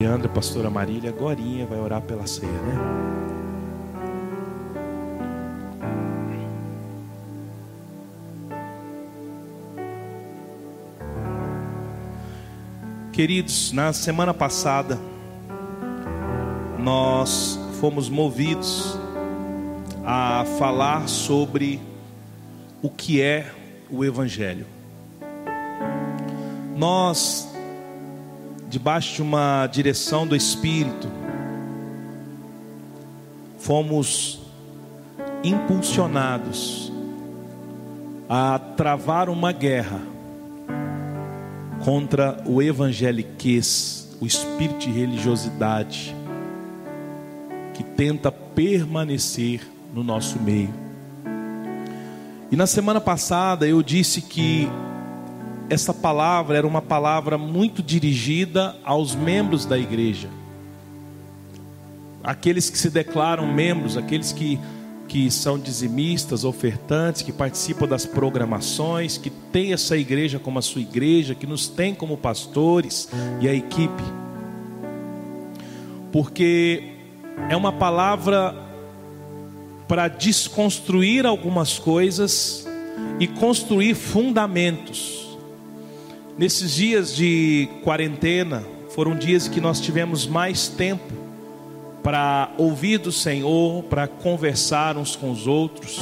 Leandro, pastora Marília, agora vai orar pela ceia, né? Queridos, na semana passada nós fomos movidos a falar sobre o que é o Evangelho. Nós debaixo de uma direção do Espírito, fomos impulsionados a travar uma guerra contra o evangeliquez, o espírito de religiosidade que tenta permanecer no nosso meio. E na semana passada eu disse que essa palavra era uma palavra muito dirigida aos membros da igreja. Aqueles que se declaram membros, aqueles que, que são dizimistas, ofertantes, que participam das programações, que têm essa igreja como a sua igreja, que nos tem como pastores e a equipe. Porque é uma palavra para desconstruir algumas coisas e construir fundamentos Nesses dias de quarentena, foram dias que nós tivemos mais tempo para ouvir do Senhor, para conversar uns com os outros,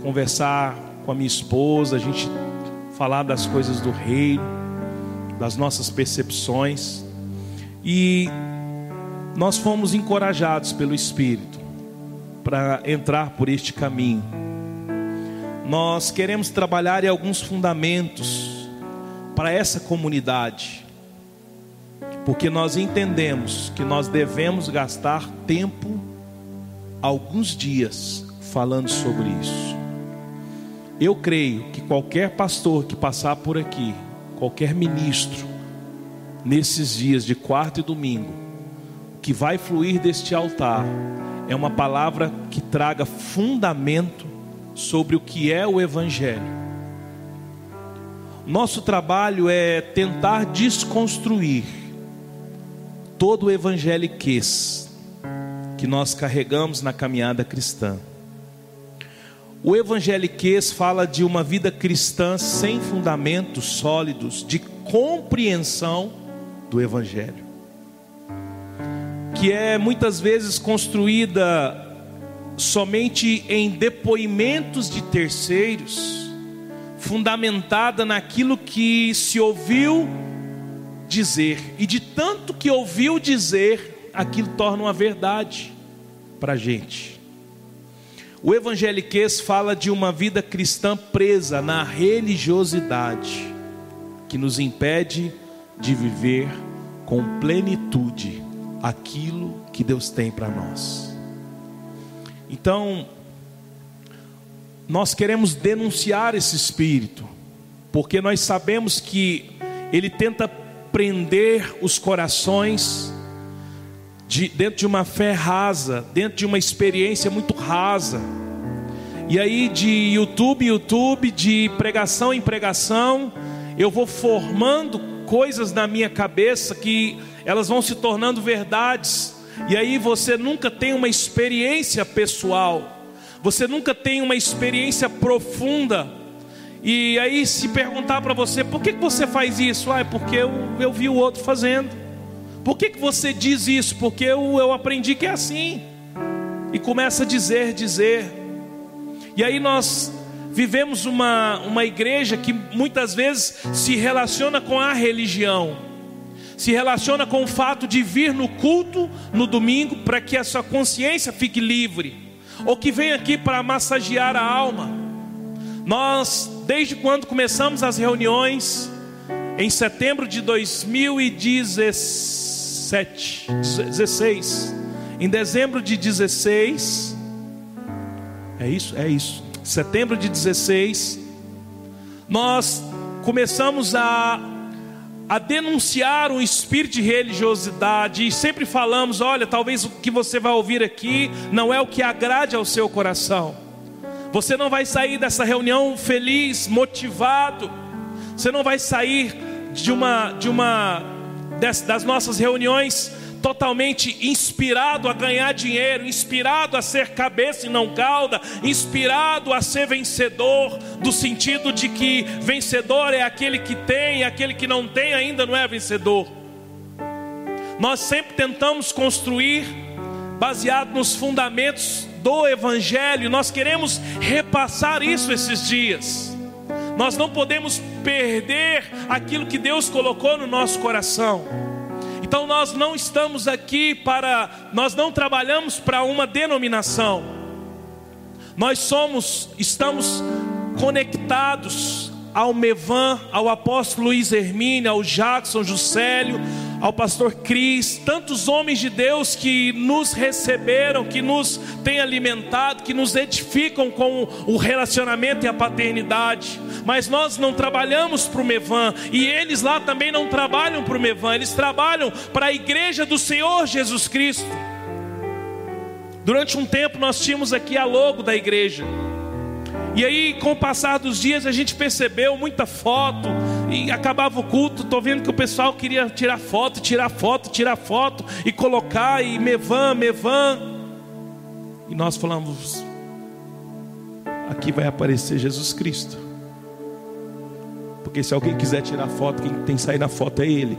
conversar com a minha esposa, a gente falar das coisas do reino, das nossas percepções. E nós fomos encorajados pelo Espírito para entrar por este caminho. Nós queremos trabalhar em alguns fundamentos para essa comunidade, porque nós entendemos que nós devemos gastar tempo, alguns dias, falando sobre isso. Eu creio que qualquer pastor que passar por aqui, qualquer ministro, nesses dias de quarta e domingo, que vai fluir deste altar, é uma palavra que traga fundamento sobre o que é o Evangelho nosso trabalho é tentar desconstruir todo o evangeliquez que nós carregamos na caminhada cristã. O evangeliquez fala de uma vida cristã sem fundamentos sólidos de compreensão do evangelho, que é muitas vezes construída somente em depoimentos de terceiros fundamentada naquilo que se ouviu dizer, e de tanto que ouviu dizer, aquilo torna uma verdade para a gente. O evangeliquez fala de uma vida cristã presa na religiosidade, que nos impede de viver com plenitude aquilo que Deus tem para nós. Então, nós queremos denunciar esse espírito, porque nós sabemos que ele tenta prender os corações de, dentro de uma fé rasa, dentro de uma experiência muito rasa. E aí, de YouTube em YouTube, de pregação em pregação, eu vou formando coisas na minha cabeça que elas vão se tornando verdades. E aí você nunca tem uma experiência pessoal você nunca tem uma experiência profunda. E aí, se perguntar para você, por que, que você faz isso? Ah, é porque eu, eu vi o outro fazendo. Por que, que você diz isso? Porque eu, eu aprendi que é assim. E começa a dizer, dizer. E aí nós vivemos uma, uma igreja que muitas vezes se relaciona com a religião, se relaciona com o fato de vir no culto no domingo para que a sua consciência fique livre ou que vem aqui para massagear a alma. Nós, desde quando começamos as reuniões, em setembro de 2017, 16, em dezembro de 16, é isso? É isso. Setembro de 16, nós começamos a a denunciar um espírito de religiosidade, e sempre falamos: olha, talvez o que você vai ouvir aqui não é o que agrade ao seu coração. Você não vai sair dessa reunião feliz, motivado. Você não vai sair de uma de uma das nossas reuniões totalmente inspirado a ganhar dinheiro, inspirado a ser cabeça e não cauda, inspirado a ser vencedor, do sentido de que vencedor é aquele que tem, aquele que não tem ainda não é vencedor. Nós sempre tentamos construir baseado nos fundamentos do Evangelho, nós queremos repassar isso esses dias. Nós não podemos perder aquilo que Deus colocou no nosso coração. Então nós não estamos aqui para, nós não trabalhamos para uma denominação. Nós somos, estamos conectados ao Mevan, ao apóstolo Luiz Hermínio, ao Jackson Juscelio, ao pastor Cris, tantos homens de Deus que nos receberam, que nos têm alimentado, que nos edificam com o relacionamento e a paternidade. Mas nós não trabalhamos para o Mevan, e eles lá também não trabalham para o Mevan, eles trabalham para a igreja do Senhor Jesus Cristo. Durante um tempo nós tínhamos aqui a logo da igreja. E aí, com o passar dos dias, a gente percebeu muita foto, e acabava o culto, estou vendo que o pessoal queria tirar foto, tirar foto, tirar foto, e colocar, e mevan, mevan. E nós falamos, aqui vai aparecer Jesus Cristo. Porque se alguém quiser tirar foto, quem tem que sair na foto é Ele.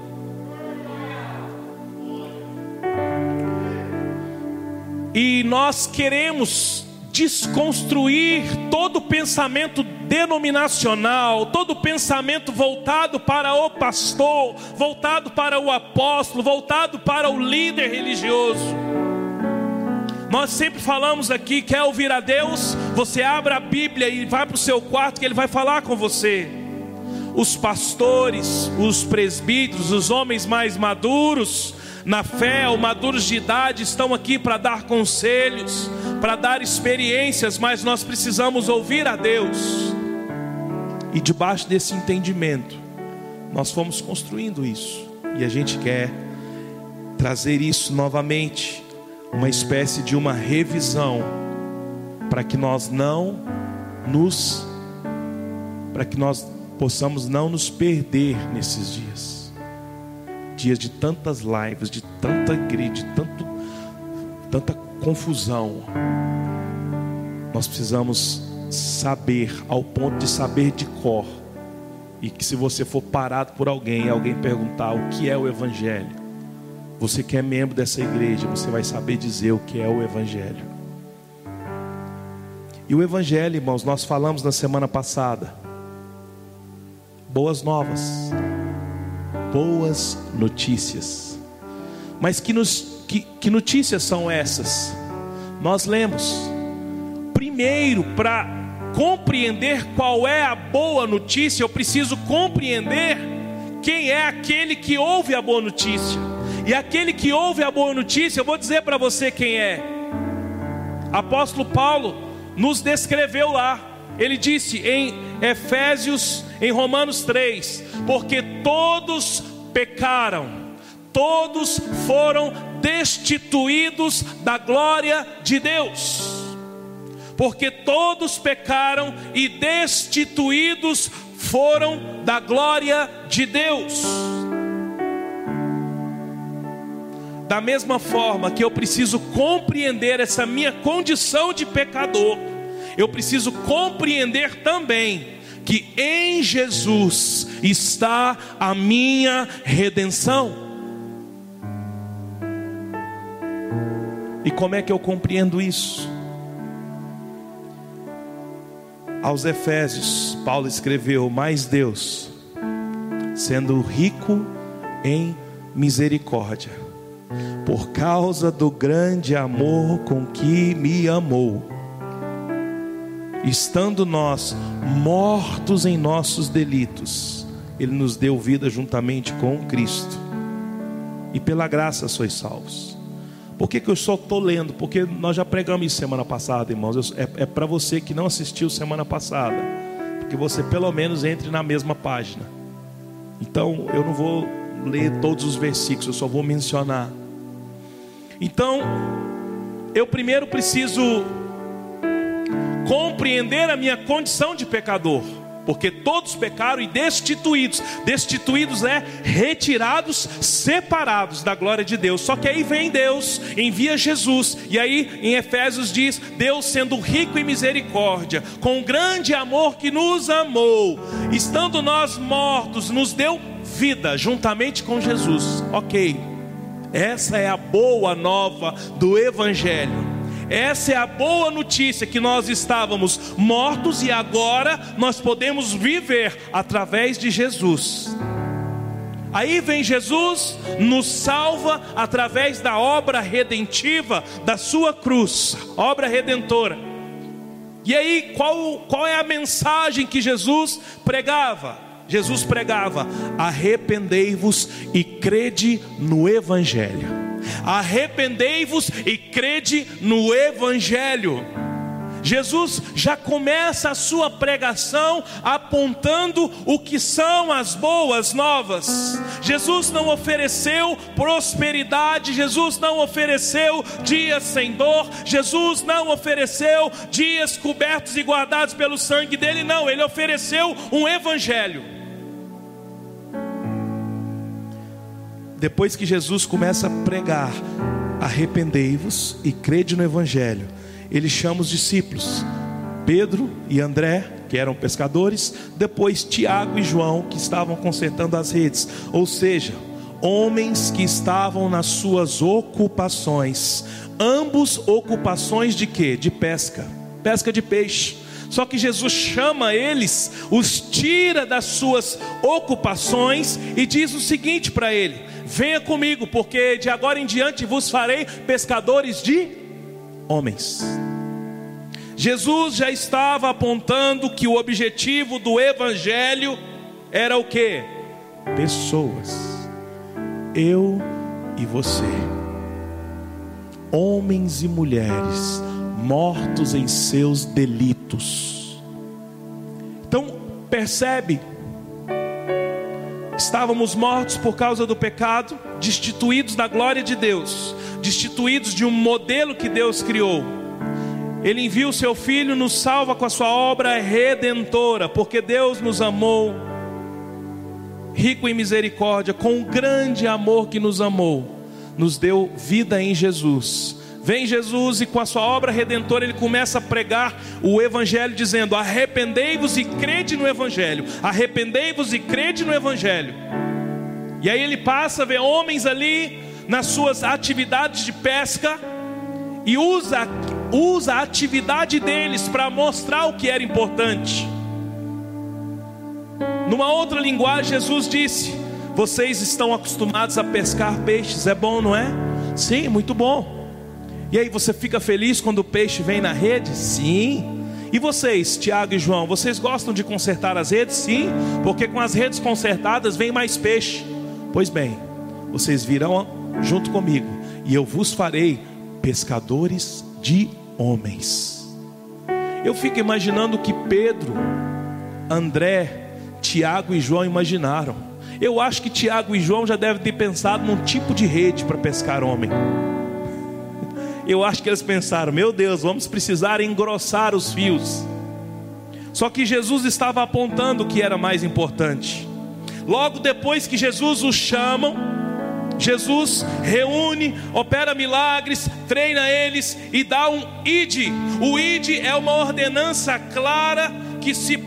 E nós queremos desconstruir todo pensamento denominacional, todo pensamento voltado para o pastor, voltado para o apóstolo, voltado para o líder religioso. Nós sempre falamos aqui: quer ouvir a Deus? Você abre a Bíblia e vai para o seu quarto que Ele vai falar com você. Os pastores, os presbíteros, os homens mais maduros, na fé ou maduros de idade estão aqui para dar conselhos, para dar experiências, mas nós precisamos ouvir a Deus. E debaixo desse entendimento, nós fomos construindo isso. E a gente quer trazer isso novamente, uma espécie de uma revisão, para que nós não nos para que nós possamos não nos perder nesses dias dias de tantas lives, de tanta igreja, de tanto, tanta confusão, nós precisamos saber, ao ponto de saber de cor, e que se você for parado por alguém, alguém perguntar o que é o Evangelho, você que é membro dessa igreja, você vai saber dizer o que é o Evangelho. E o Evangelho, irmãos, nós falamos na semana passada. Boas novas boas notícias. Mas que, nos, que, que notícias são essas? Nós lemos. Primeiro, para compreender qual é a boa notícia, eu preciso compreender quem é aquele que ouve a boa notícia. E aquele que ouve a boa notícia, eu vou dizer para você quem é. Apóstolo Paulo nos descreveu lá. Ele disse em Efésios, em Romanos 3: Porque todos pecaram, todos foram destituídos da glória de Deus. Porque todos pecaram e destituídos foram da glória de Deus. Da mesma forma que eu preciso compreender essa minha condição de pecador, eu preciso compreender também que em Jesus está a minha redenção. E como é que eu compreendo isso? Aos Efésios, Paulo escreveu: Mas Deus, sendo rico em misericórdia, por causa do grande amor com que me amou, estando nós mortos em nossos delitos, Ele nos deu vida juntamente com Cristo, e pela graça sois salvos. Por que, que eu só estou lendo? Porque nós já pregamos isso semana passada, irmãos. É, é para você que não assistiu semana passada, porque você pelo menos entre na mesma página. Então eu não vou ler todos os versículos, eu só vou mencionar. Então, eu primeiro preciso compreender a minha condição de pecador. porque todos pecaram e destituídos. Destituídos é retirados, separados da glória de Deus. Só que aí vem Deus, envia Jesus, e aí em Efésios diz: Deus sendo rico em misericórdia, com grande amor que nos amou, estando nós mortos, nos deu vida juntamente com Jesus. Ok, essa é a boa nova do Evangelho. Essa é a boa notícia que nós estávamos mortos e agora nós podemos viver através de Jesus. Aí vem Jesus, nos salva através da obra redentiva da sua cruz, obra redentora. E aí, qual, qual é a mensagem que Jesus pregava? Jesus pregava: arrependei-vos e crede no Evangelho arrependei-vos e crede no Evangelho. Jesus já começa a sua pregação apontando o que são as boas novas. Jesus não ofereceu prosperidade, Jesus não ofereceu dias sem dor, Jesus não ofereceu dias cobertos e guardados pelo sangue dele, não, ele ofereceu um evangelho. Depois que Jesus começa a pregar, arrependei-vos e crede no Evangelho, ele chama os discípulos, Pedro e André, que eram pescadores, depois Tiago e João, que estavam consertando as redes, ou seja, homens que estavam nas suas ocupações, ambos ocupações de quê? De pesca, pesca de peixe. Só que Jesus chama eles, os tira das suas ocupações e diz o seguinte para ele: Venha comigo, porque de agora em diante vos farei pescadores de homens. Jesus já estava apontando que o objetivo do evangelho era o que? Pessoas. Eu e você. Homens e mulheres mortos em seus delitos. Então, percebe Estávamos mortos por causa do pecado, destituídos da glória de Deus, destituídos de um modelo que Deus criou. Ele envia o seu filho, nos salva com a sua obra redentora, porque Deus nos amou, rico em misericórdia, com o grande amor que nos amou, nos deu vida em Jesus Vem Jesus e com a sua obra redentora ele começa a pregar o evangelho dizendo: "Arrependei-vos e crede no evangelho. Arrependei-vos e crede no evangelho". E aí ele passa a ver homens ali nas suas atividades de pesca e usa usa a atividade deles para mostrar o que era importante. Numa outra linguagem, Jesus disse: Vocês estão acostumados a pescar peixes, é bom, não é? Sim, muito bom. E aí você fica feliz quando o peixe vem na rede? Sim. E vocês, Tiago e João, vocês gostam de consertar as redes? Sim, porque com as redes consertadas vem mais peixe. Pois bem, vocês virão junto comigo e eu vos farei pescadores de homens. Eu fico imaginando que Pedro, André, Tiago e João imaginaram. Eu acho que Tiago e João já devem ter pensado num tipo de rede para pescar homem eu acho que eles pensaram: meu Deus, vamos precisar engrossar os fios. Só que Jesus estava apontando o que era mais importante. Logo depois que Jesus os chamam, Jesus reúne, opera milagres, treina eles e dá um id. O id é uma ordenança clara que se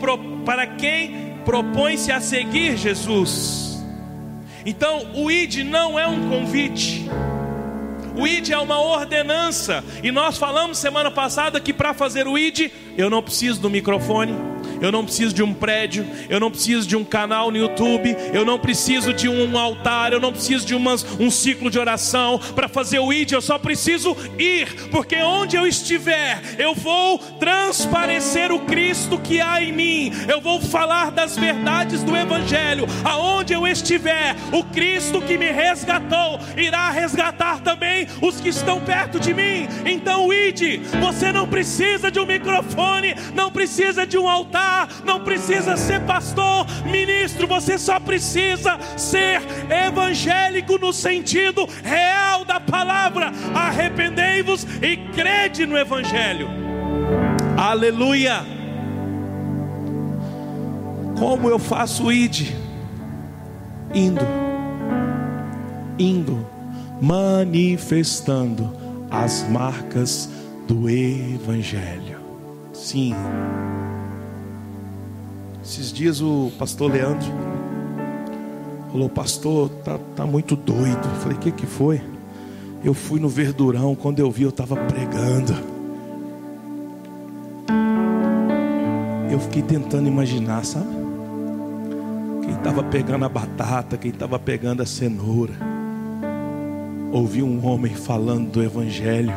para quem propõe-se a seguir Jesus. Então, o id não é um convite. O ID é uma ordenança. E nós falamos semana passada que para fazer o ID, eu não preciso do microfone, eu não preciso de um prédio, eu não preciso de um canal no YouTube, eu não preciso de um altar, eu não preciso de umas, um ciclo de oração para fazer o ID, eu só preciso ir, porque onde eu estiver, eu vou transparecer o Cristo que há em mim, eu vou falar das verdades do Evangelho, aonde eu estiver, o Cristo que me resgatou irá resgatar também os que estão perto de mim. Então, ID, você não precisa de um microfone, não precisa de um altar não precisa ser pastor, ministro, você só precisa ser evangélico no sentido real da palavra. Arrependei-vos e crede no evangelho. Aleluia. Como eu faço id? Indo, indo, manifestando as marcas do Evangelho. Sim. Esses dias o pastor Leandro falou, pastor, tá, tá muito doido. Eu falei, o que, que foi? Eu fui no Verdurão, quando eu vi, eu estava pregando. Eu fiquei tentando imaginar, sabe? Quem estava pegando a batata, quem estava pegando a cenoura. Ouvi um homem falando do Evangelho.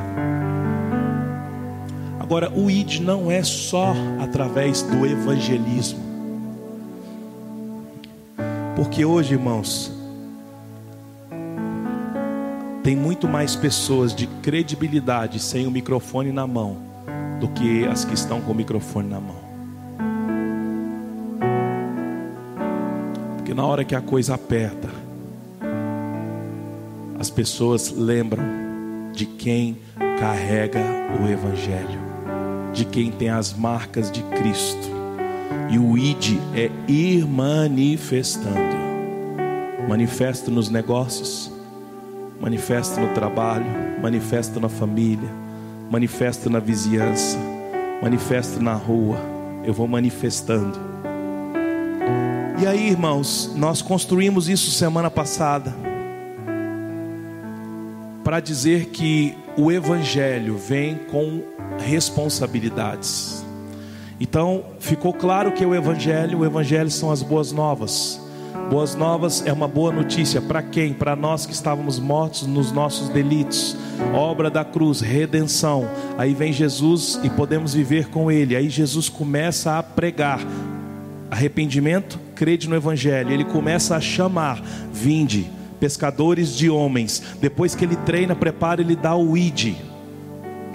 Agora, o ID não é só através do evangelismo. Porque hoje, irmãos, tem muito mais pessoas de credibilidade sem o microfone na mão do que as que estão com o microfone na mão. Porque na hora que a coisa aperta, as pessoas lembram de quem carrega o Evangelho, de quem tem as marcas de Cristo. E o ID é ir manifestando. Manifesta nos negócios, manifesta no trabalho, manifesta na família, manifesta na vizinhança, manifesta na rua. Eu vou manifestando. E aí, irmãos, nós construímos isso semana passada para dizer que o evangelho vem com responsabilidades. Então, ficou claro que o evangelho, o evangelho são as boas novas. Boas novas é uma boa notícia para quem? Para nós que estávamos mortos nos nossos delitos. Obra da cruz, redenção. Aí vem Jesus e podemos viver com Ele. Aí Jesus começa a pregar arrependimento, crede no Evangelho. Ele começa a chamar: vinde, pescadores de homens. Depois que ele treina, prepara, ele dá o id.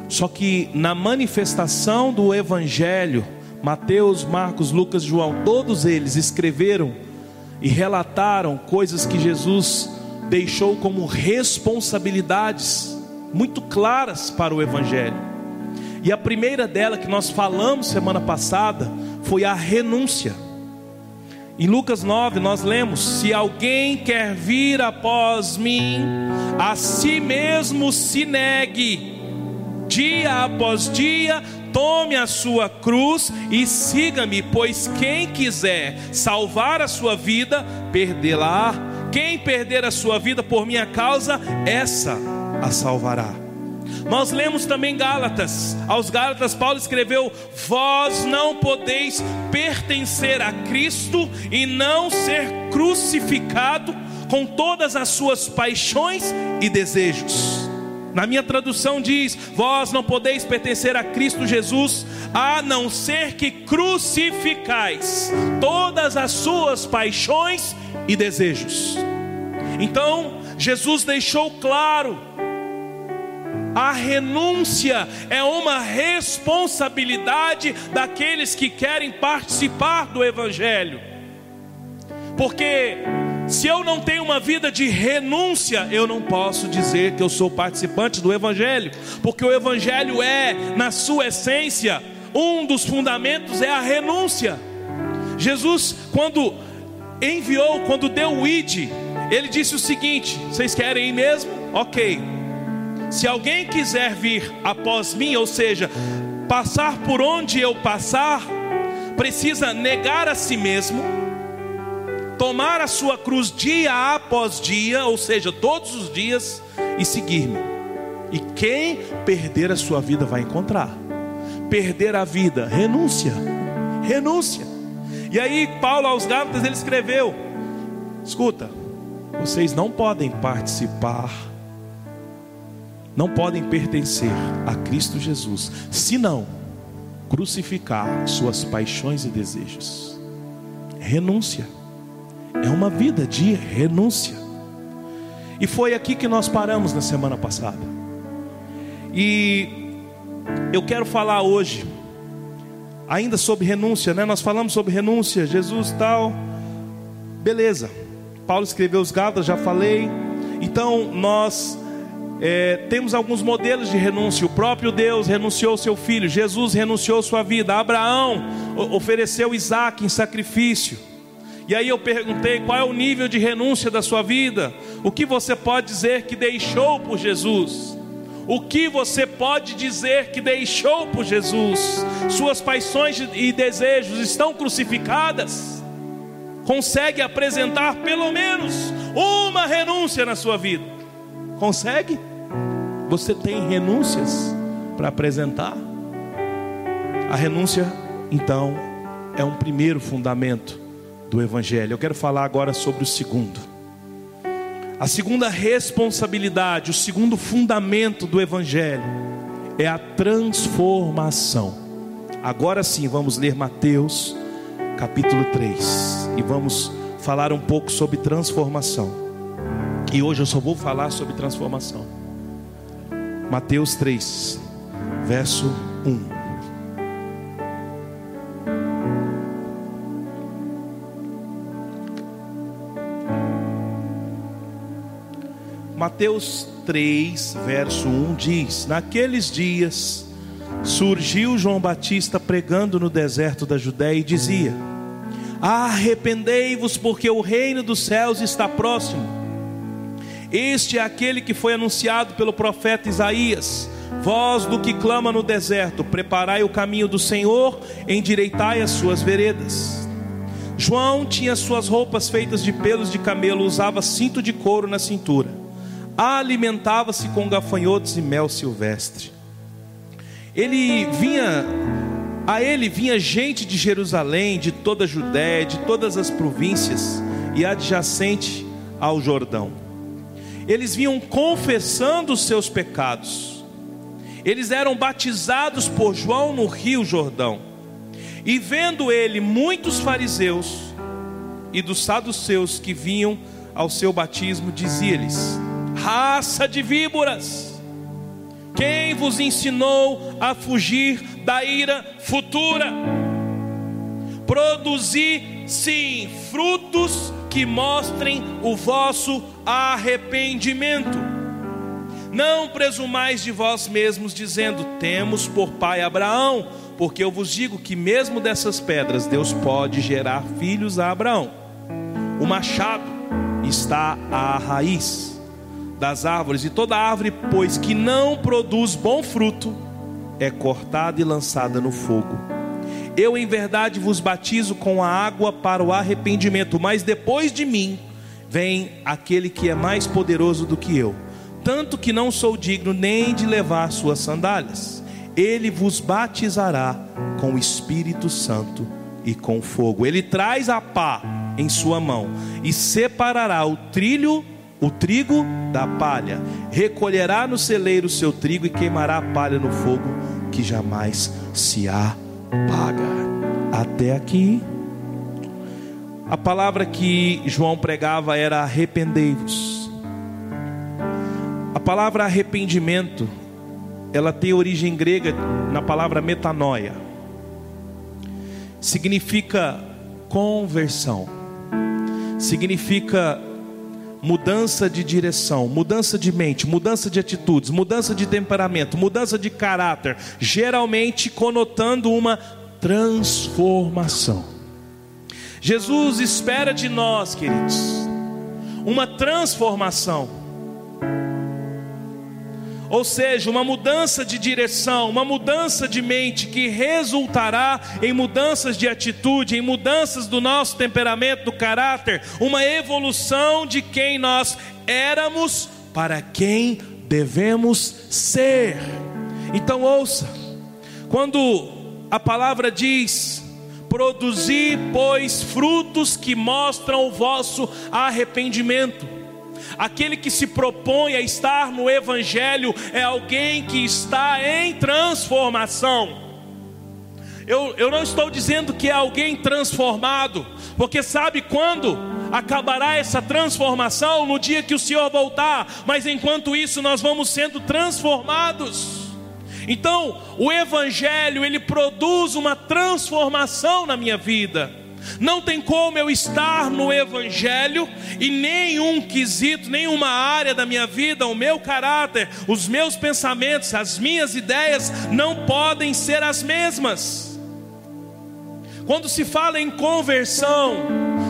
Só que na manifestação do Evangelho, Mateus, Marcos, Lucas, João, todos eles escreveram e relataram coisas que Jesus deixou como responsabilidades muito claras para o Evangelho. E a primeira dela que nós falamos semana passada foi a renúncia. Em Lucas 9 nós lemos: Se alguém quer vir após mim, a si mesmo se negue, dia após dia, tome a sua cruz e siga-me, pois quem quiser salvar a sua vida, perdê-la. Quem perder a sua vida por minha causa, essa a salvará. Nós lemos também Gálatas. Aos Gálatas, Paulo escreveu: Vós não podeis pertencer a Cristo e não ser crucificado com todas as suas paixões e desejos. Na minha tradução diz: Vós não podeis pertencer a Cristo Jesus, a não ser que crucificais todas as suas paixões e desejos. Então, Jesus deixou claro: a renúncia é uma responsabilidade daqueles que querem participar do Evangelho, porque se eu não tenho uma vida de renúncia, eu não posso dizer que eu sou participante do Evangelho, porque o Evangelho é, na sua essência, um dos fundamentos é a renúncia. Jesus, quando enviou, quando deu o ID, ele disse o seguinte: vocês querem ir mesmo? Ok. Se alguém quiser vir após mim, ou seja, passar por onde eu passar, precisa negar a si mesmo tomar a sua cruz dia após dia, ou seja, todos os dias, e seguir-me. E quem perder a sua vida vai encontrar. Perder a vida, renúncia, renúncia. E aí, Paulo aos Gálatas, ele escreveu: escuta, vocês não podem participar, não podem pertencer a Cristo Jesus, se não crucificar suas paixões e desejos. Renúncia é uma vida de renúncia. E foi aqui que nós paramos na semana passada. E eu quero falar hoje, ainda sobre renúncia, né? Nós falamos sobre renúncia, Jesus tal. Beleza. Paulo escreveu os Gálatas, já falei. Então nós é, temos alguns modelos de renúncia. O próprio Deus renunciou seu filho, Jesus renunciou sua vida, Abraão ofereceu Isaac em sacrifício. E aí eu perguntei qual é o nível de renúncia da sua vida, o que você pode dizer que deixou por Jesus. O que você pode dizer que deixou por Jesus? Suas paixões e desejos estão crucificadas? Consegue apresentar pelo menos uma renúncia na sua vida? Consegue? Você tem renúncias para apresentar? A renúncia, então, é um primeiro fundamento do Evangelho. Eu quero falar agora sobre o segundo. A segunda responsabilidade, o segundo fundamento do Evangelho é a transformação. Agora sim, vamos ler Mateus capítulo 3 e vamos falar um pouco sobre transformação. E hoje eu só vou falar sobre transformação. Mateus 3, verso 1. Mateus 3, verso 1 diz: Naqueles dias surgiu João Batista pregando no deserto da Judéia e dizia: Arrependei-vos, porque o reino dos céus está próximo. Este é aquele que foi anunciado pelo profeta Isaías. Voz do que clama no deserto: Preparai o caminho do Senhor, endireitai as suas veredas. João tinha suas roupas feitas de pelos de camelo, usava cinto de couro na cintura, alimentava-se com gafanhotos e mel silvestre. Ele vinha, a ele vinha gente de Jerusalém, de toda a Judéia, de todas as províncias e adjacente ao Jordão eles vinham confessando os seus pecados. Eles eram batizados por João no Rio Jordão. E vendo ele muitos fariseus e dos saduceus que vinham ao seu batismo, dizia-lhes: Raça de víboras, quem vos ensinou a fugir da ira futura? Produzir, sim, frutos que mostrem o vosso arrependimento. Não presumais de vós mesmos, dizendo: Temos por pai Abraão, porque eu vos digo que mesmo dessas pedras Deus pode gerar filhos a Abraão. O machado está à raiz das árvores, e toda árvore, pois que não produz bom fruto, é cortada e lançada no fogo. Eu, em verdade, vos batizo com a água para o arrependimento, mas depois de mim vem aquele que é mais poderoso do que eu, tanto que não sou digno nem de levar suas sandálias. Ele vos batizará com o Espírito Santo e com fogo. Ele traz a pá em sua mão e separará o trilho o trigo da palha, recolherá no celeiro o seu trigo e queimará a palha no fogo que jamais se há paga. Até aqui. A palavra que João pregava era arrependei-vos. A palavra arrependimento, ela tem origem grega na palavra metanoia. Significa conversão. Significa mudança de direção, mudança de mente, mudança de atitudes, mudança de temperamento, mudança de caráter, geralmente conotando uma transformação. Jesus espera de nós, queridos, uma transformação. Ou seja, uma mudança de direção, uma mudança de mente que resultará em mudanças de atitude, em mudanças do nosso temperamento, do caráter, uma evolução de quem nós éramos para quem devemos ser. Então ouça, quando a palavra diz: produzir, pois, frutos que mostram o vosso arrependimento. Aquele que se propõe a estar no Evangelho é alguém que está em transformação. Eu, eu não estou dizendo que é alguém transformado, porque sabe quando acabará essa transformação? No dia que o Senhor voltar, mas enquanto isso nós vamos sendo transformados. Então, o evangelho, ele produz uma transformação na minha vida. Não tem como eu estar no Evangelho e nenhum quesito, nenhuma área da minha vida, o meu caráter, os meus pensamentos, as minhas ideias não podem ser as mesmas. Quando se fala em conversão,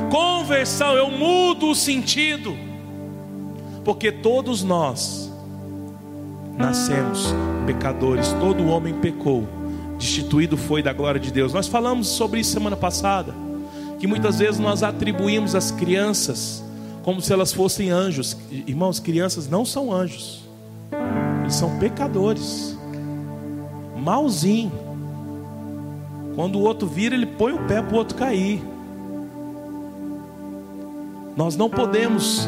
conversão, eu mudo o sentido, porque todos nós nascemos pecadores, todo homem pecou, destituído foi da glória de Deus. Nós falamos sobre isso semana passada que muitas vezes nós atribuímos às crianças como se elas fossem anjos. Irmãos, crianças não são anjos, eles são pecadores, malzinho. Quando o outro vira, ele põe o pé para o outro cair. Nós não podemos,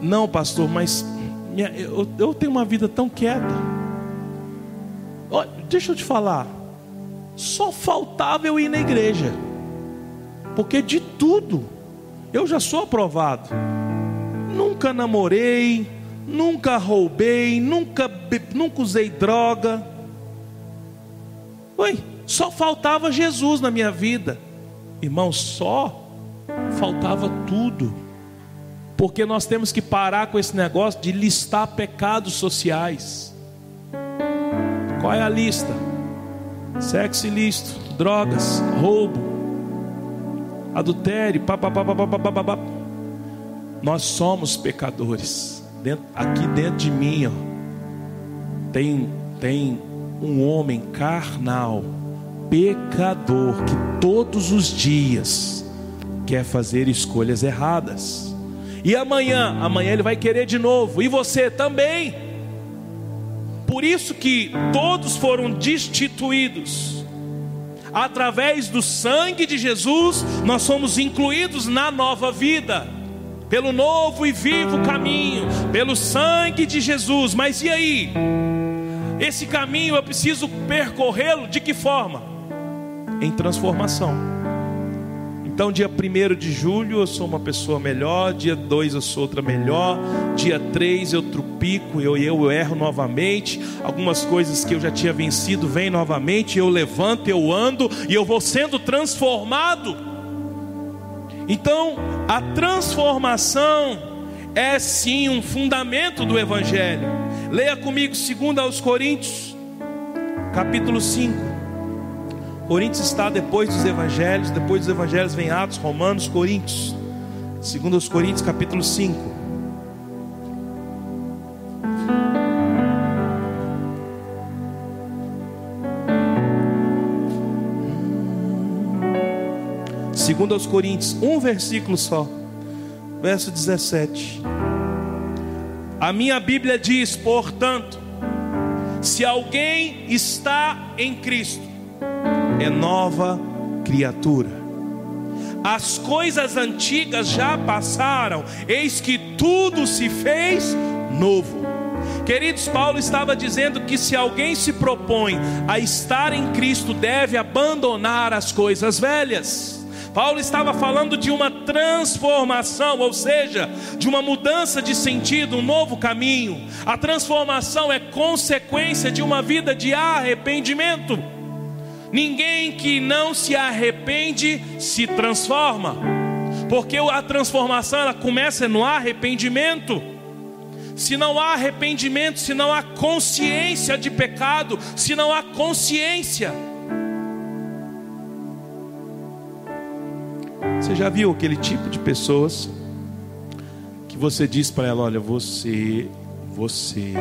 não, pastor, mas minha, eu, eu tenho uma vida tão quieta. Oh, deixa eu te falar, só faltava eu ir na igreja porque de tudo eu já sou aprovado. Nunca namorei, nunca roubei, nunca, nunca usei droga. Oi, só faltava Jesus na minha vida. Irmão, só faltava tudo. Porque nós temos que parar com esse negócio de listar pecados sociais. Qual é a lista? Sexo ilícito, drogas, roubo, adultério, papapá. Nós somos pecadores. Dentro, aqui dentro de mim, ó, tem, tem um homem carnal, pecador, que todos os dias quer fazer escolhas erradas. E amanhã, amanhã ele vai querer de novo, e você também. Por isso que todos foram destituídos através do sangue de Jesus, nós somos incluídos na nova vida, pelo novo e vivo caminho, pelo sangue de Jesus. Mas e aí? Esse caminho eu preciso percorrê-lo de que forma? Em transformação. Então, dia 1 de julho eu sou uma pessoa melhor, dia 2 eu sou outra melhor, dia 3 eu trupico, eu, eu erro novamente, algumas coisas que eu já tinha vencido vêm novamente, eu levanto, eu ando e eu vou sendo transformado. Então, a transformação é sim um fundamento do Evangelho. Leia comigo 2 aos Coríntios, capítulo 5. Coríntios está depois dos evangelhos, depois dos evangelhos vem Atos, Romanos, Coríntios. Segundo os Coríntios, capítulo 5. Segundo aos Coríntios, um versículo só. Verso 17. A minha Bíblia diz, portanto, se alguém está em Cristo, é nova criatura. As coisas antigas já passaram, eis que tudo se fez novo. Queridos, Paulo estava dizendo que se alguém se propõe a estar em Cristo, deve abandonar as coisas velhas. Paulo estava falando de uma transformação, ou seja, de uma mudança de sentido, um novo caminho. A transformação é consequência de uma vida de arrependimento. Ninguém que não se arrepende se transforma, porque a transformação ela começa no arrependimento. Se não há arrependimento, se não há consciência de pecado, se não há consciência, você já viu aquele tipo de pessoas que você diz para ela: olha, você, você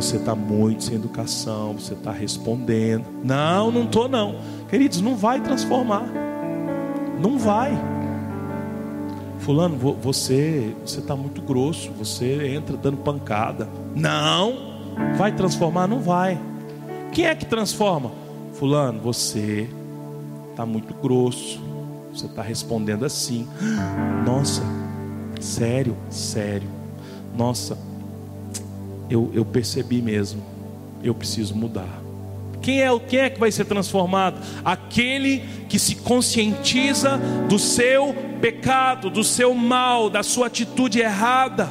você está muito sem educação, você está respondendo. Não, não estou não. Queridos, não vai transformar. Não vai. Fulano, você você está muito grosso, você entra dando pancada. Não, vai transformar? Não vai. Quem é que transforma? Fulano, você está muito grosso, você está respondendo assim. Nossa, sério, sério. Nossa, eu, eu percebi mesmo, eu preciso mudar. Quem é, quem é que vai ser transformado? Aquele que se conscientiza do seu pecado, do seu mal, da sua atitude errada.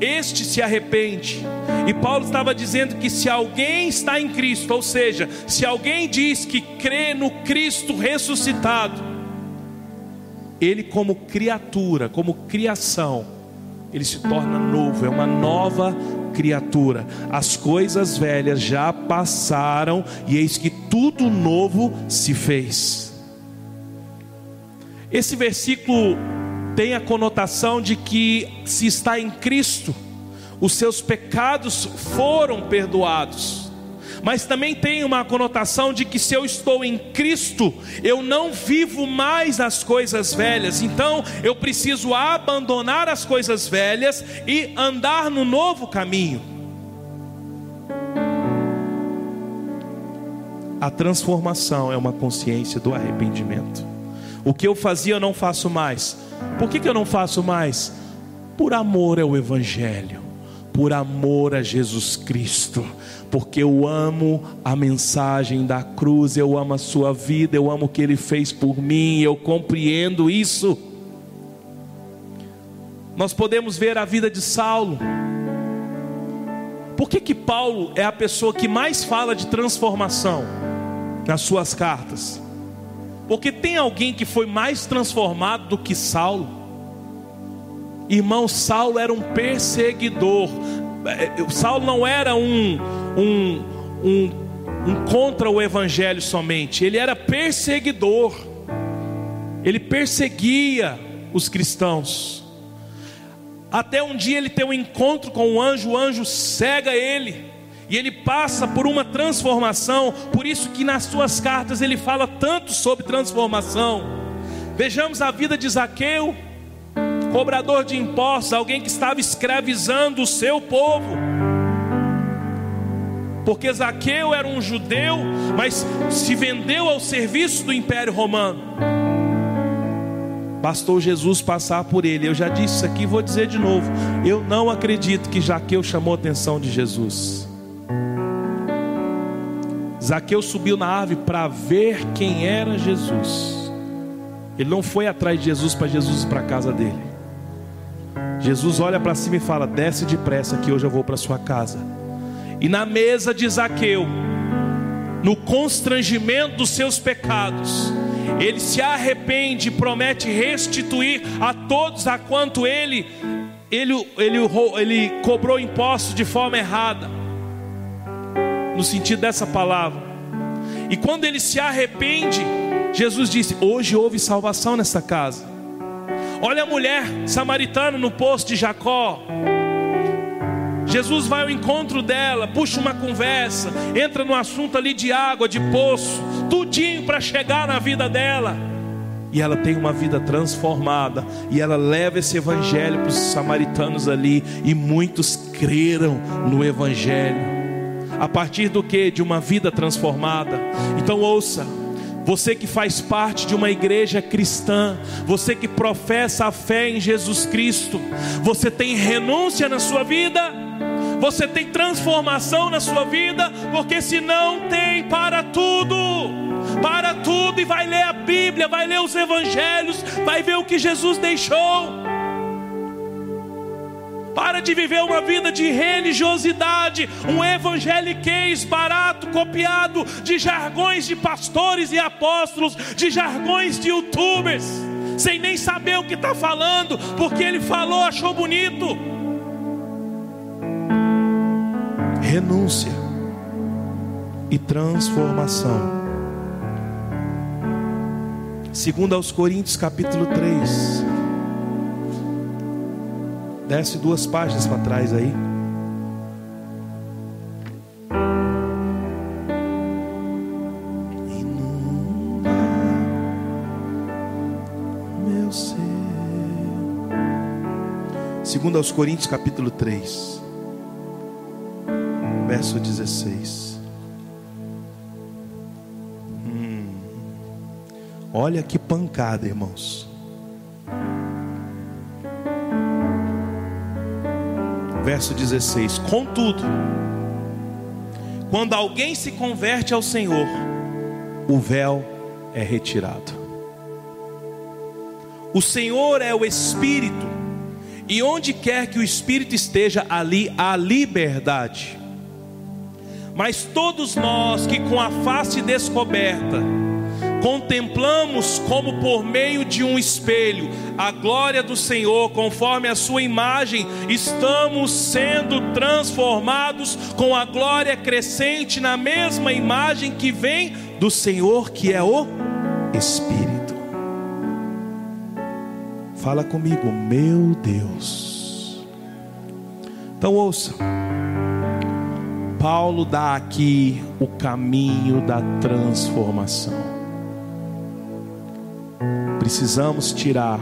este se arrepende. E Paulo estava dizendo que se alguém está em Cristo, ou seja, se alguém diz que crê no Cristo ressuscitado, ele, como criatura, como criação, ele se torna novo, é uma nova criatura. As coisas velhas já passaram e eis que tudo novo se fez. Esse versículo tem a conotação de que se está em Cristo, os seus pecados foram perdoados mas também tem uma conotação de que se eu estou em Cristo, eu não vivo mais as coisas velhas, então eu preciso abandonar as coisas velhas e andar no novo caminho. A transformação é uma consciência do arrependimento. O que eu fazia eu não faço mais. Por que, que eu não faço mais? Por amor ao Evangelho, por amor a Jesus Cristo porque eu amo a mensagem da cruz, eu amo a sua vida, eu amo o que ele fez por mim, eu compreendo isso. Nós podemos ver a vida de Saulo. Por que que Paulo é a pessoa que mais fala de transformação nas suas cartas? Porque tem alguém que foi mais transformado do que Saulo. Irmão, Saulo era um perseguidor. É, Saulo não era um, um, um, um contra o evangelho somente, ele era perseguidor, ele perseguia os cristãos. Até um dia ele tem um encontro com o anjo, o anjo cega ele, e ele passa por uma transformação, por isso que nas suas cartas ele fala tanto sobre transformação. Vejamos a vida de Zaqueu, cobrador de impostos, alguém que estava escravizando o seu povo porque Zaqueu era um judeu, mas se vendeu ao serviço do Império Romano. Bastou Jesus passar por ele. Eu já disse isso aqui vou dizer de novo. Eu não acredito que Zaqueu chamou a atenção de Jesus. Zaqueu subiu na árvore para ver quem era Jesus. Ele não foi atrás de Jesus para Jesus para a casa dele. Jesus olha para cima e fala: Desce depressa que hoje eu vou para sua casa. E na mesa de Zaqueu, no constrangimento dos seus pecados, ele se arrepende e promete restituir a todos a quanto ele ele, ele, ele cobrou impostos de forma errada, no sentido dessa palavra. E quando ele se arrepende, Jesus disse: Hoje houve salvação nessa casa. Olha a mulher samaritana no poço de Jacó. Jesus vai ao encontro dela, puxa uma conversa, entra no assunto ali de água, de poço, tudinho para chegar na vida dela. E ela tem uma vida transformada, e ela leva esse evangelho para os samaritanos ali, e muitos creram no evangelho. A partir do que? De uma vida transformada. Então ouça, você que faz parte de uma igreja cristã, você que professa a fé em Jesus Cristo, você tem renúncia na sua vida? Você tem transformação na sua vida, porque se não tem para tudo, para tudo e vai ler a Bíblia, vai ler os evangelhos, vai ver o que Jesus deixou. Para de viver uma vida de religiosidade, um evangeliquez barato, copiado de jargões de pastores e apóstolos, de jargões de youtubers, sem nem saber o que está falando, porque ele falou, achou bonito. Renúncia e transformação. Segundo aos Coríntios capítulo 3. Desce duas páginas para trás aí. Segundo aos Coríntios capítulo 3 verso 16. Hum. Olha que pancada, irmãos. Verso 16: Contudo, quando alguém se converte ao Senhor, o véu é retirado. O Senhor é o Espírito, E onde quer que o Espírito esteja, ali há liberdade. Mas todos nós que com a face descoberta, contemplamos como por meio de um espelho a glória do Senhor, conforme a Sua imagem, estamos sendo transformados com a glória crescente na mesma imagem que vem do Senhor, que é o Espírito. Fala comigo, meu Deus. Então ouça. Paulo dá aqui o caminho da transformação precisamos tirar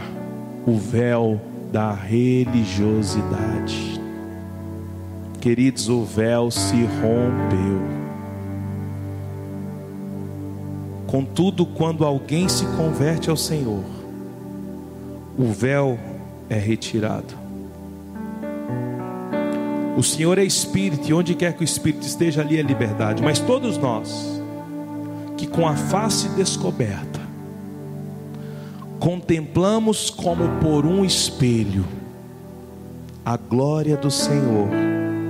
o véu da religiosidade. Queridos, o véu se rompeu. Contudo, quando alguém se converte ao Senhor, o véu é retirado. O Senhor é Espírito, e onde quer que o Espírito esteja, ali é liberdade. Mas todos nós, que com a face descoberta, contemplamos como por um espelho a glória do Senhor,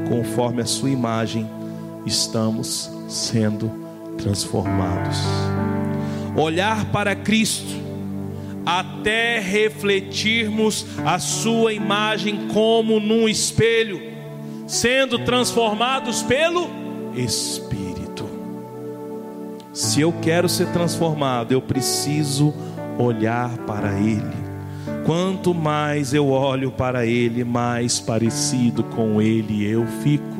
conforme a Sua imagem, estamos sendo transformados. Olhar para Cristo, até refletirmos a Sua imagem como num espelho, sendo transformados pelo Espírito. Se eu quero ser transformado, eu preciso olhar para Ele. Quanto mais eu olho para Ele, mais parecido com Ele eu fico.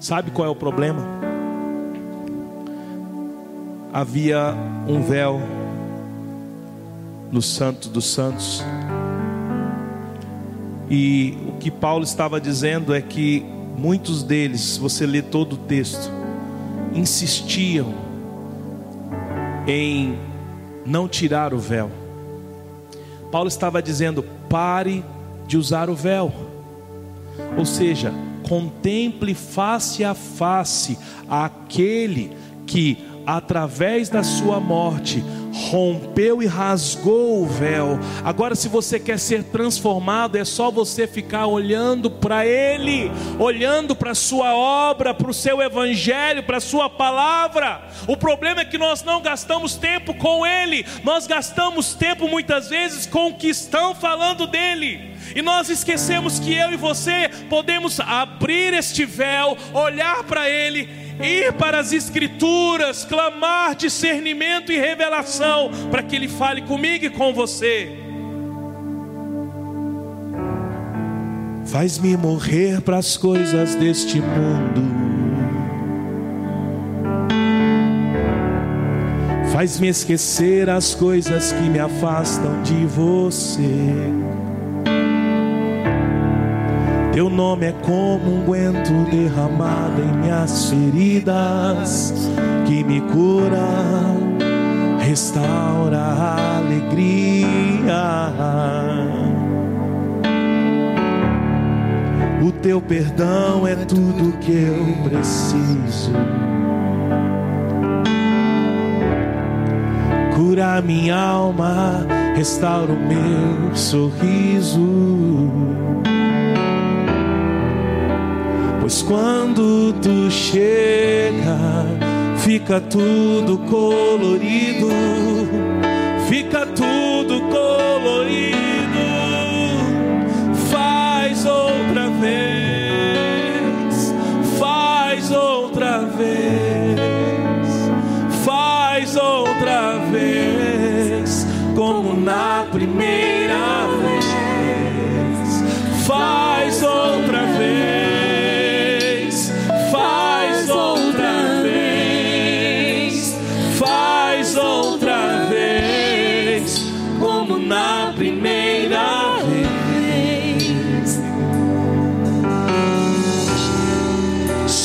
Sabe qual é o problema? Havia um véu no Santo dos Santos, e o que Paulo estava dizendo é que muitos deles, você lê todo o texto, insistiam em não tirar o véu. Paulo estava dizendo: pare de usar o véu. Ou seja, contemple face a face aquele que, através da sua morte, rompeu e rasgou o véu. Agora, se você quer ser transformado, é só você ficar olhando para Ele, olhando para a Sua obra, para o seu Evangelho, para a Sua palavra. O problema é que nós não gastamos tempo com Ele, nós gastamos tempo muitas vezes com o que estão falando dele. E nós esquecemos que eu e você podemos abrir este véu, olhar para Ele ir para as Escrituras, clamar discernimento e revelação, para que Ele fale comigo e com você. Faz-me morrer para as coisas deste mundo. Faz-me esquecer as coisas que me afastam de você. Teu nome é como um guento derramado em minhas feridas, que me cura, restaura a alegria. O teu perdão é tudo que eu preciso. Cura minha alma, restaura o meu sorriso. Pois quando tu chega, fica tudo colorido, fica tudo colorido. Faz outra vez,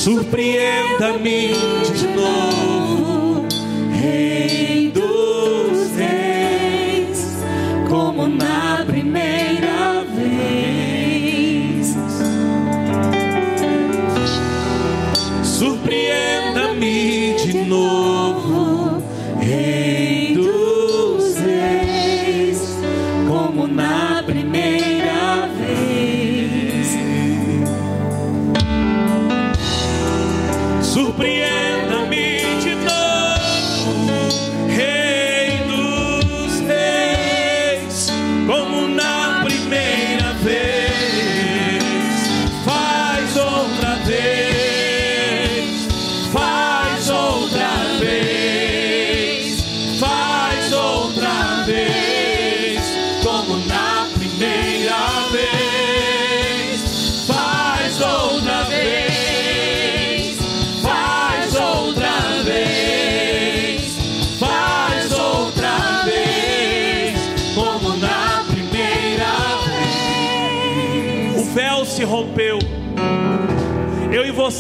Surpreenda-me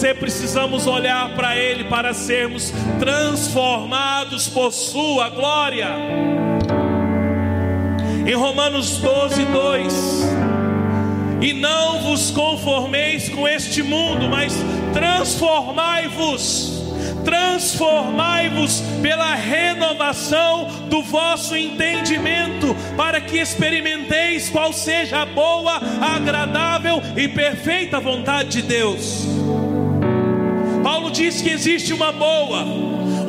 você precisamos olhar para Ele para sermos transformados por Sua glória. Em Romanos 12, 2: E não vos conformeis com este mundo, mas transformai-vos. Transformai-vos pela renovação do vosso entendimento, para que experimenteis qual seja a boa, agradável e perfeita vontade de Deus. Diz que existe uma boa,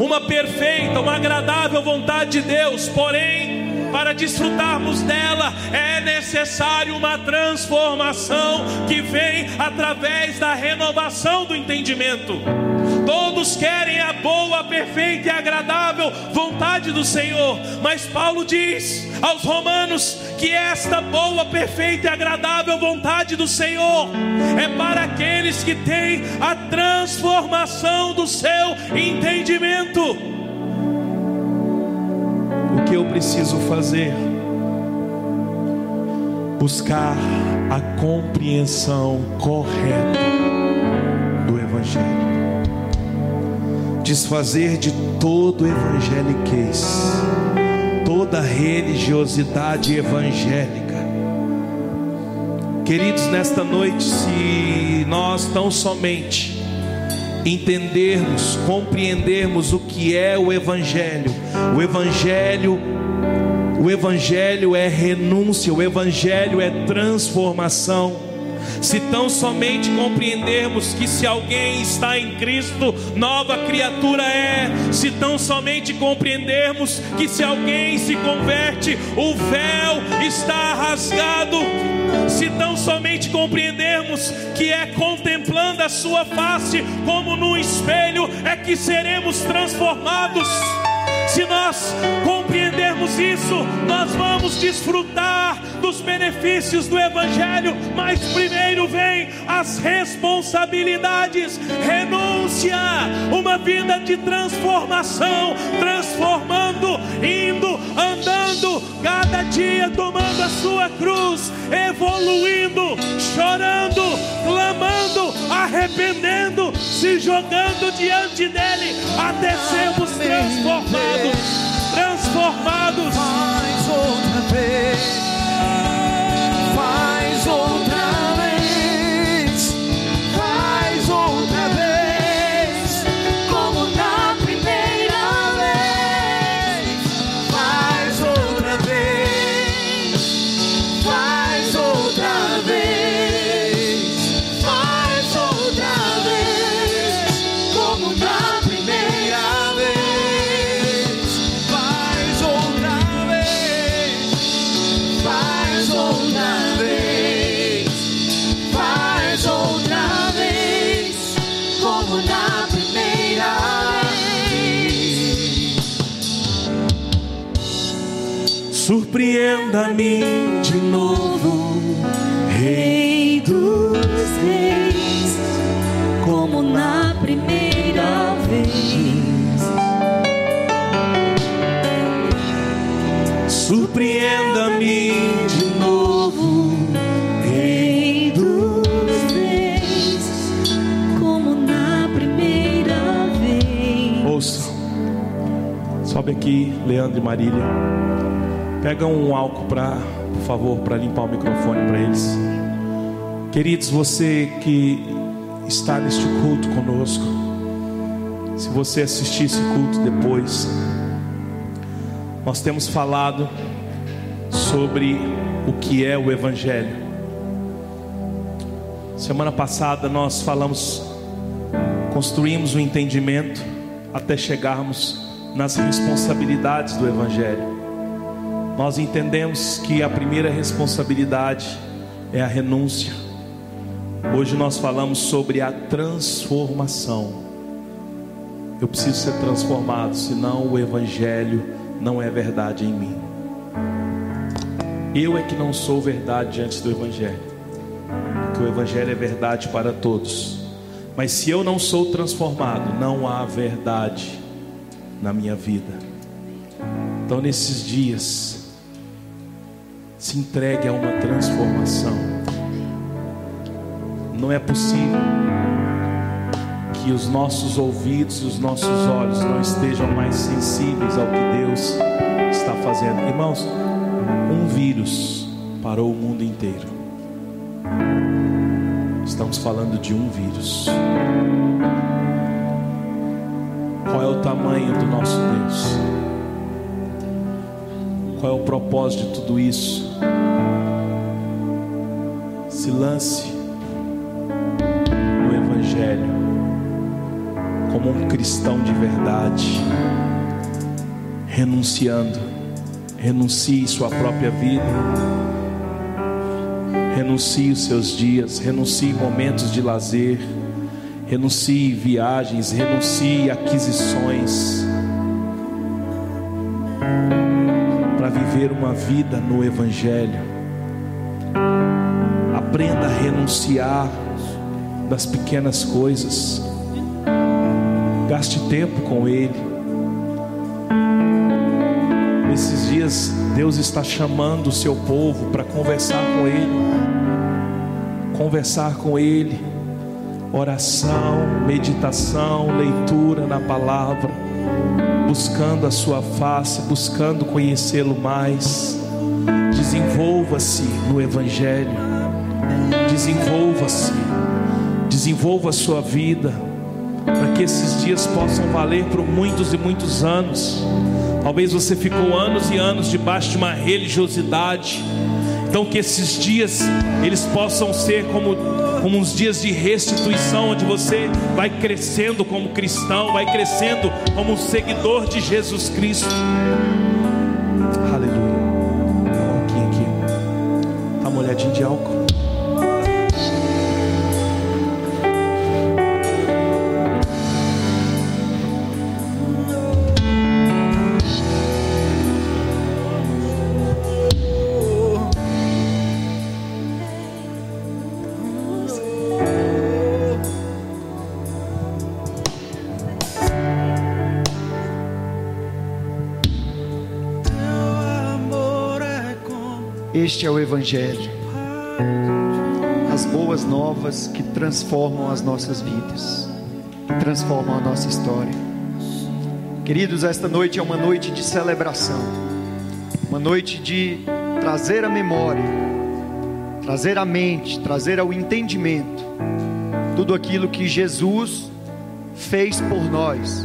uma perfeita, uma agradável vontade de Deus, porém, para desfrutarmos dela, é necessário uma transformação que vem através da renovação do entendimento. Todos querem a boa, perfeita e agradável vontade do Senhor, mas Paulo diz aos Romanos que esta boa, perfeita e agradável vontade do Senhor é para aqueles que têm a transformação do seu entendimento. O que eu preciso fazer? Buscar a compreensão correta do Evangelho desfazer de todo evangeliquez, toda religiosidade evangélica. Queridos, nesta noite, se nós tão somente entendermos, compreendermos o que é o Evangelho, o Evangelho, o Evangelho é renúncia, o Evangelho é transformação. Se tão somente compreendermos que se alguém está em Cristo, nova criatura é. Se tão somente compreendermos que se alguém se converte, o véu está rasgado. Se tão somente compreendermos que é contemplando a sua face como num espelho é que seremos transformados. Se nós compreendermos isso, nós vamos desfrutar dos benefícios do Evangelho, mas primeiro vem as responsabilidades, renúncia, uma vida de transformação, transformando, indo, andando, cada dia tomando a sua cruz, evoluindo, chorando, clamando, arrependendo, se jogando diante dele, até sermos transformados transformados. Faz outra vez. Surpreenda-me de novo, Rei Rei dos reis, como na primeira vez. Surpreenda-me de novo, Rei dos reis, como na primeira vez. Ouça, sobe aqui, Leandro e Marília. Pega um álcool para, por favor, para limpar o microfone para eles. Queridos, você que está neste culto conosco, se você assistir esse culto depois, nós temos falado sobre o que é o Evangelho. Semana passada nós falamos construímos o entendimento até chegarmos nas responsabilidades do Evangelho. Nós entendemos que a primeira responsabilidade é a renúncia. Hoje nós falamos sobre a transformação. Eu preciso ser transformado, senão o Evangelho não é verdade em mim. Eu é que não sou verdade diante do Evangelho, porque o Evangelho é verdade para todos. Mas se eu não sou transformado, não há verdade na minha vida. Então, nesses dias, se entregue a uma transformação. Não é possível que os nossos ouvidos os nossos olhos não estejam mais sensíveis ao que Deus está fazendo. Irmãos, um vírus parou o mundo inteiro. Estamos falando de um vírus. Qual é o tamanho do nosso Deus? Qual é o propósito de tudo isso? Se lance no Evangelho como um cristão de verdade, renunciando, renuncie sua própria vida, renuncie os seus dias, renuncie momentos de lazer, renuncie viagens, renuncie aquisições viver uma vida no Evangelho. Aprenda a renunciar das pequenas coisas. Gaste tempo com Ele. Nesses dias, Deus está chamando o seu povo para conversar com Ele. Conversar com Ele. Oração, meditação, leitura na palavra. Buscando a Sua face, buscando conhecê-lo mais. Desenvolva-se no Evangelho. Desenvolva-se. Desenvolva a sua vida para que esses dias possam valer por muitos e muitos anos. Talvez você ficou anos e anos debaixo de uma religiosidade. Então que esses dias eles possam ser como, como uns dias de restituição, onde você vai crescendo como cristão, vai crescendo como seguidor de Jesus Cristo. Este é o Evangelho, as boas novas que transformam as nossas vidas, que transformam a nossa história. Queridos, esta noite é uma noite de celebração, uma noite de trazer a memória, trazer à mente, trazer ao entendimento tudo aquilo que Jesus fez por nós.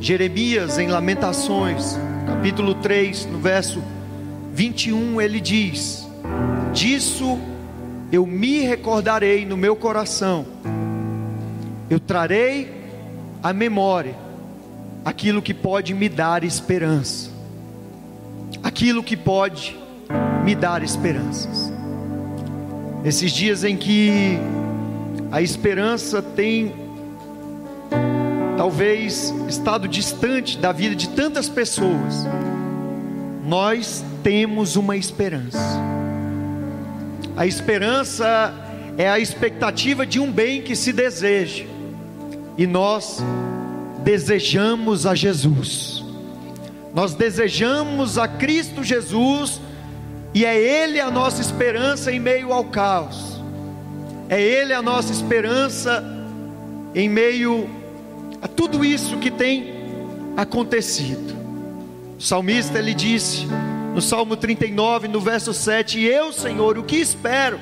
Jeremias, em Lamentações, capítulo 3, no verso 21, ele diz: Disso eu me recordarei no meu coração, eu trarei à memória aquilo que pode me dar esperança, aquilo que pode me dar esperanças. Nesses dias em que a esperança tem talvez estado distante da vida de tantas pessoas, nós temos uma esperança. A esperança é a expectativa de um bem que se deseja, e nós desejamos a Jesus, nós desejamos a Cristo Jesus, e é Ele a nossa esperança em meio ao caos, é Ele a nossa esperança em meio a tudo isso que tem acontecido. O salmista ele disse no Salmo 39, no verso 7: E eu, Senhor, o que espero?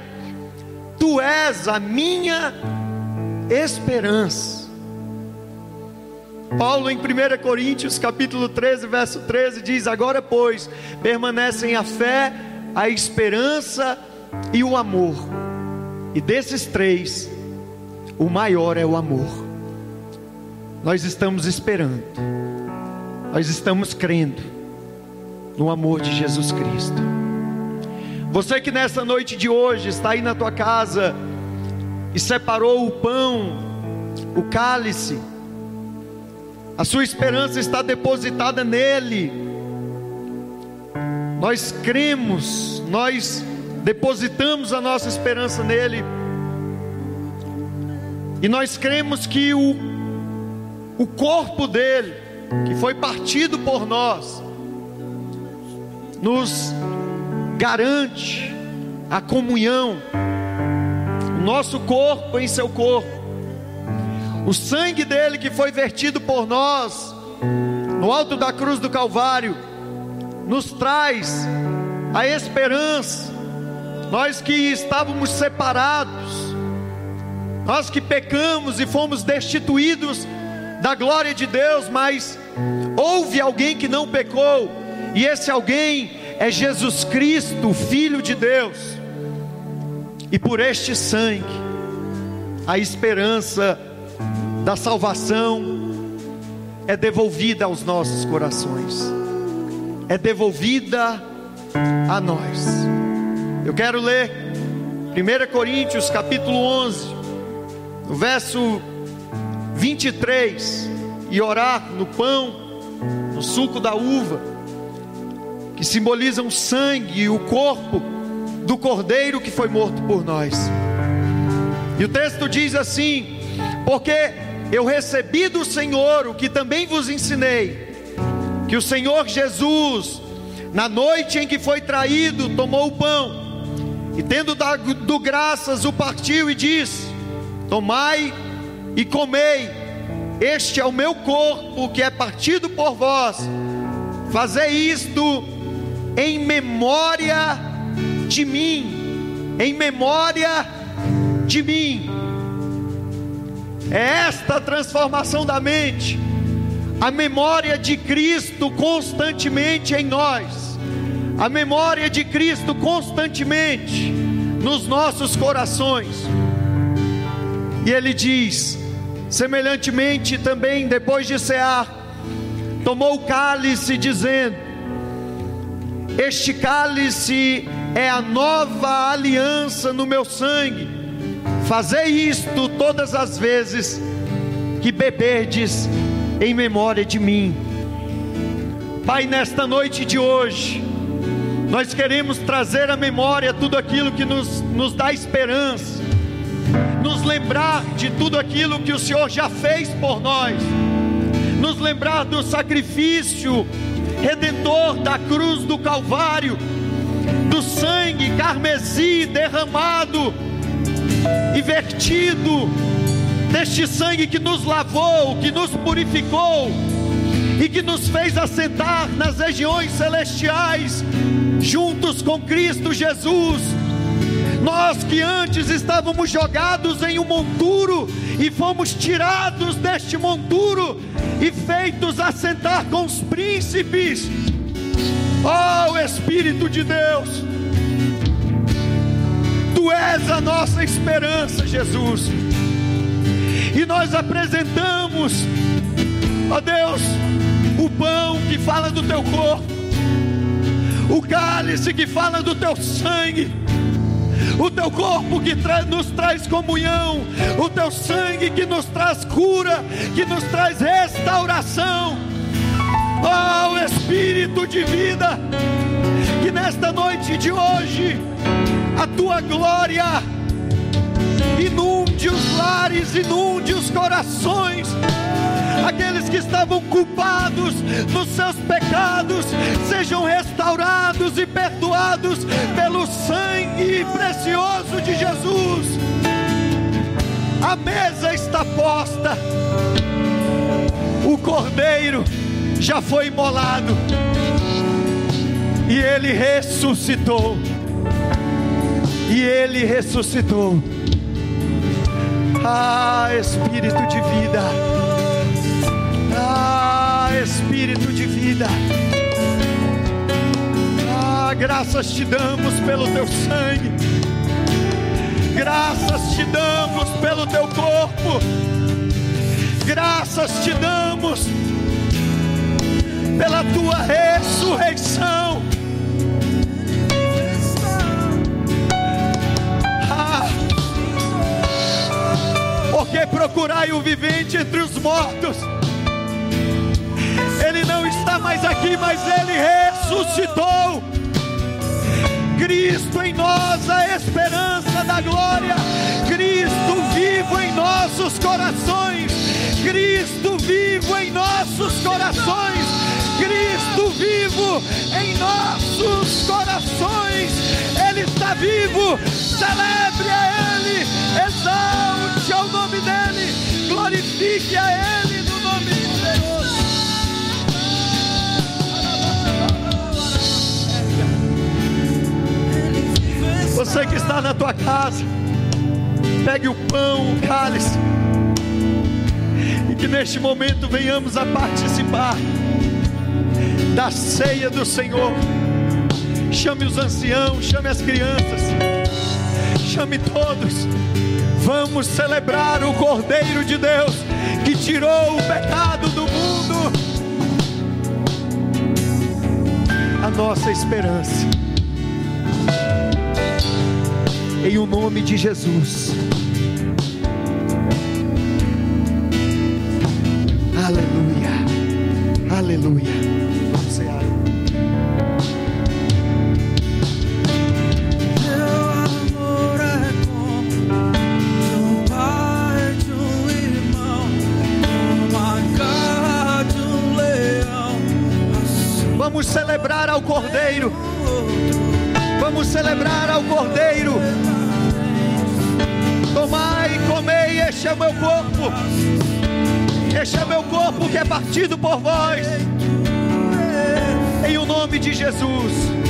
Tu és a minha esperança. Paulo em 1 Coríntios capítulo 13, verso 13 diz: Agora, pois, permanecem a fé, a esperança e o amor. E desses três, o maior é o amor. Nós estamos esperando, nós estamos crendo no amor de Jesus Cristo. Você que nessa noite de hoje está aí na tua casa e separou o pão, o cálice, a sua esperança está depositada nele. Nós cremos, nós depositamos a nossa esperança nele. E nós cremos que o, o corpo dele, que foi partido por nós, nos garante a comunhão, o nosso corpo em seu corpo, o sangue dele que foi vertido por nós, no alto da cruz do Calvário, nos traz a esperança, nós que estávamos separados, nós que pecamos e fomos destituídos da glória de Deus, mas houve alguém que não pecou, e esse alguém é Jesus Cristo, Filho de Deus, e por este sangue, a esperança da salvação é devolvida aos nossos corações, é devolvida a nós. Eu quero ler 1 Coríntios capítulo 11, no verso 23, e orar no pão, no suco da uva, que simbolizam o sangue e o corpo do cordeiro que foi morto por nós. E o texto diz assim: Porque eu recebi do Senhor o que também vos ensinei, que o Senhor Jesus, na noite em que foi traído, tomou o pão, e tendo dado graças, o partiu e disse: Tomai e comei, este é o meu corpo que é partido por vós, fazei isto em memória de mim, em memória de mim. É esta transformação da mente, a memória de Cristo constantemente em nós, a memória de Cristo constantemente nos nossos corações. E ele diz: semelhantemente também, depois de cear, tomou o cálice, dizendo: Este cálice é a nova aliança no meu sangue. Fazei isto todas as vezes que beberdes em memória de mim. Pai, nesta noite de hoje, nós queremos trazer à memória tudo aquilo que nos, nos dá esperança, nos lembrar de tudo aquilo que o Senhor já fez por nós, nos lembrar do sacrifício redentor da cruz do Calvário, do sangue carmesí derramado e vertido deste sangue que nos lavou, que nos purificou e que nos fez assentar nas regiões celestiais, juntos com Cristo Jesus. Nós que antes estávamos jogados em um monturo e fomos tirados deste monturo e feitos assentar com os príncipes. Oh Espírito de Deus, Tu és a nossa esperança, Jesus. E nós apresentamos, ó Deus, o pão que fala do teu corpo, o cálice que fala do teu sangue, o teu corpo que tra nos traz comunhão, o teu sangue que nos traz cura, que nos traz restauração. Oh Espírito de vida, que nesta noite de hoje a tua glória inunde os lares, inunde os corações. Aqueles que estavam culpados nos seus pecados sejam restaurados e perdoados pelo sangue precioso de Jesus. A mesa está posta, o cordeiro já foi imolado. E ele ressuscitou. E ele ressuscitou. Ah, Espírito de vida, ah, Espírito de vida, graças te damos pelo teu sangue, graças te damos pelo teu corpo, graças te damos pela tua ressurreição. Ah, porque procurai o vivente entre os mortos. Ele não está mais aqui, mas ele ressuscitou. Cristo em nós, a esperança da glória. Cristo vivo em nossos corações. Cristo vivo em nossos corações. Cristo vivo em nossos corações. Ele está vivo. Celebre a Ele. Exalte ao nome dEle. Glorifique a Ele Você que está na tua casa, pegue o pão, o cálice, e que neste momento venhamos a participar da ceia do Senhor. Chame os anciãos, chame as crianças, chame todos. Vamos celebrar o Cordeiro de Deus que tirou o pecado do mundo. A nossa esperança. O nome de Jesus. Aleluia. Aleluia. Vamos cear. É Vamos celebrar ao Cordeiro. Vamos celebrar ao Cordeiro. Comei, este é o meu corpo. Este é o meu corpo que é partido por vós. Em o nome de Jesus.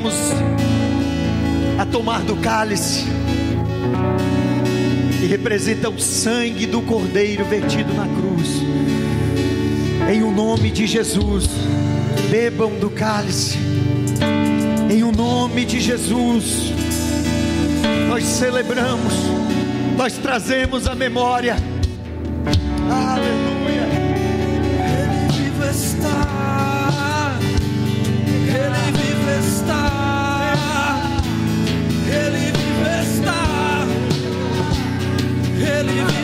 Venhamos a tomar do cálice. Que representa o sangue do Cordeiro vertido na cruz. Em o nome de Jesus. Bebam do cálice. Em o nome de Jesus. Nós celebramos. Nós trazemos a memória. Aleluia. Ele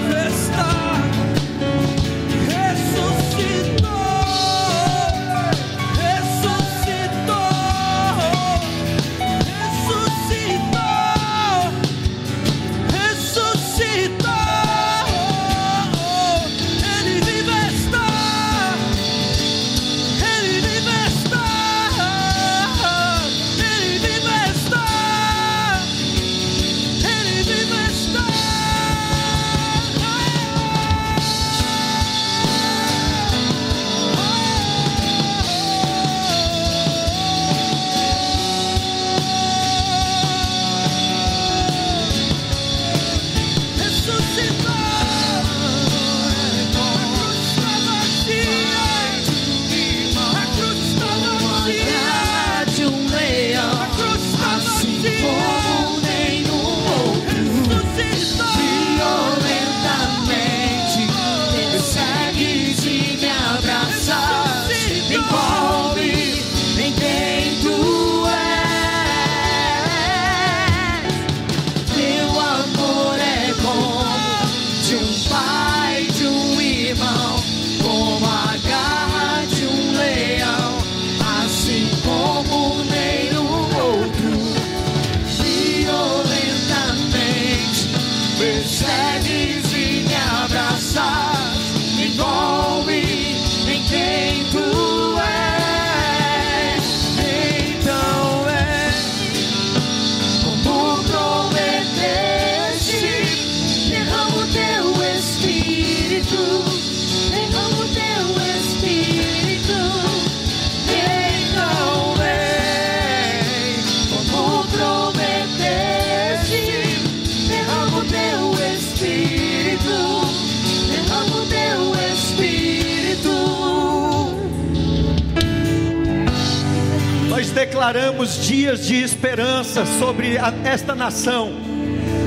declaramos dias de esperança sobre a- esta nação.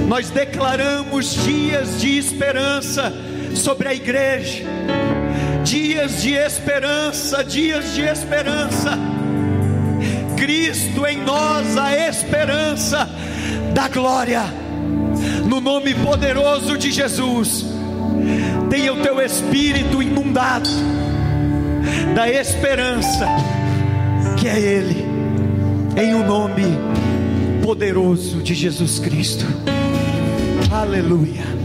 Nós declaramos dias de esperança sobre a igreja. Dias de esperança, dias de esperança. Cristo em nós, a esperança da glória. No nome poderoso de Jesus. Tenha o teu espírito inundado da esperança que é Ele, em o nome poderoso de Jesus Cristo. Aleluia.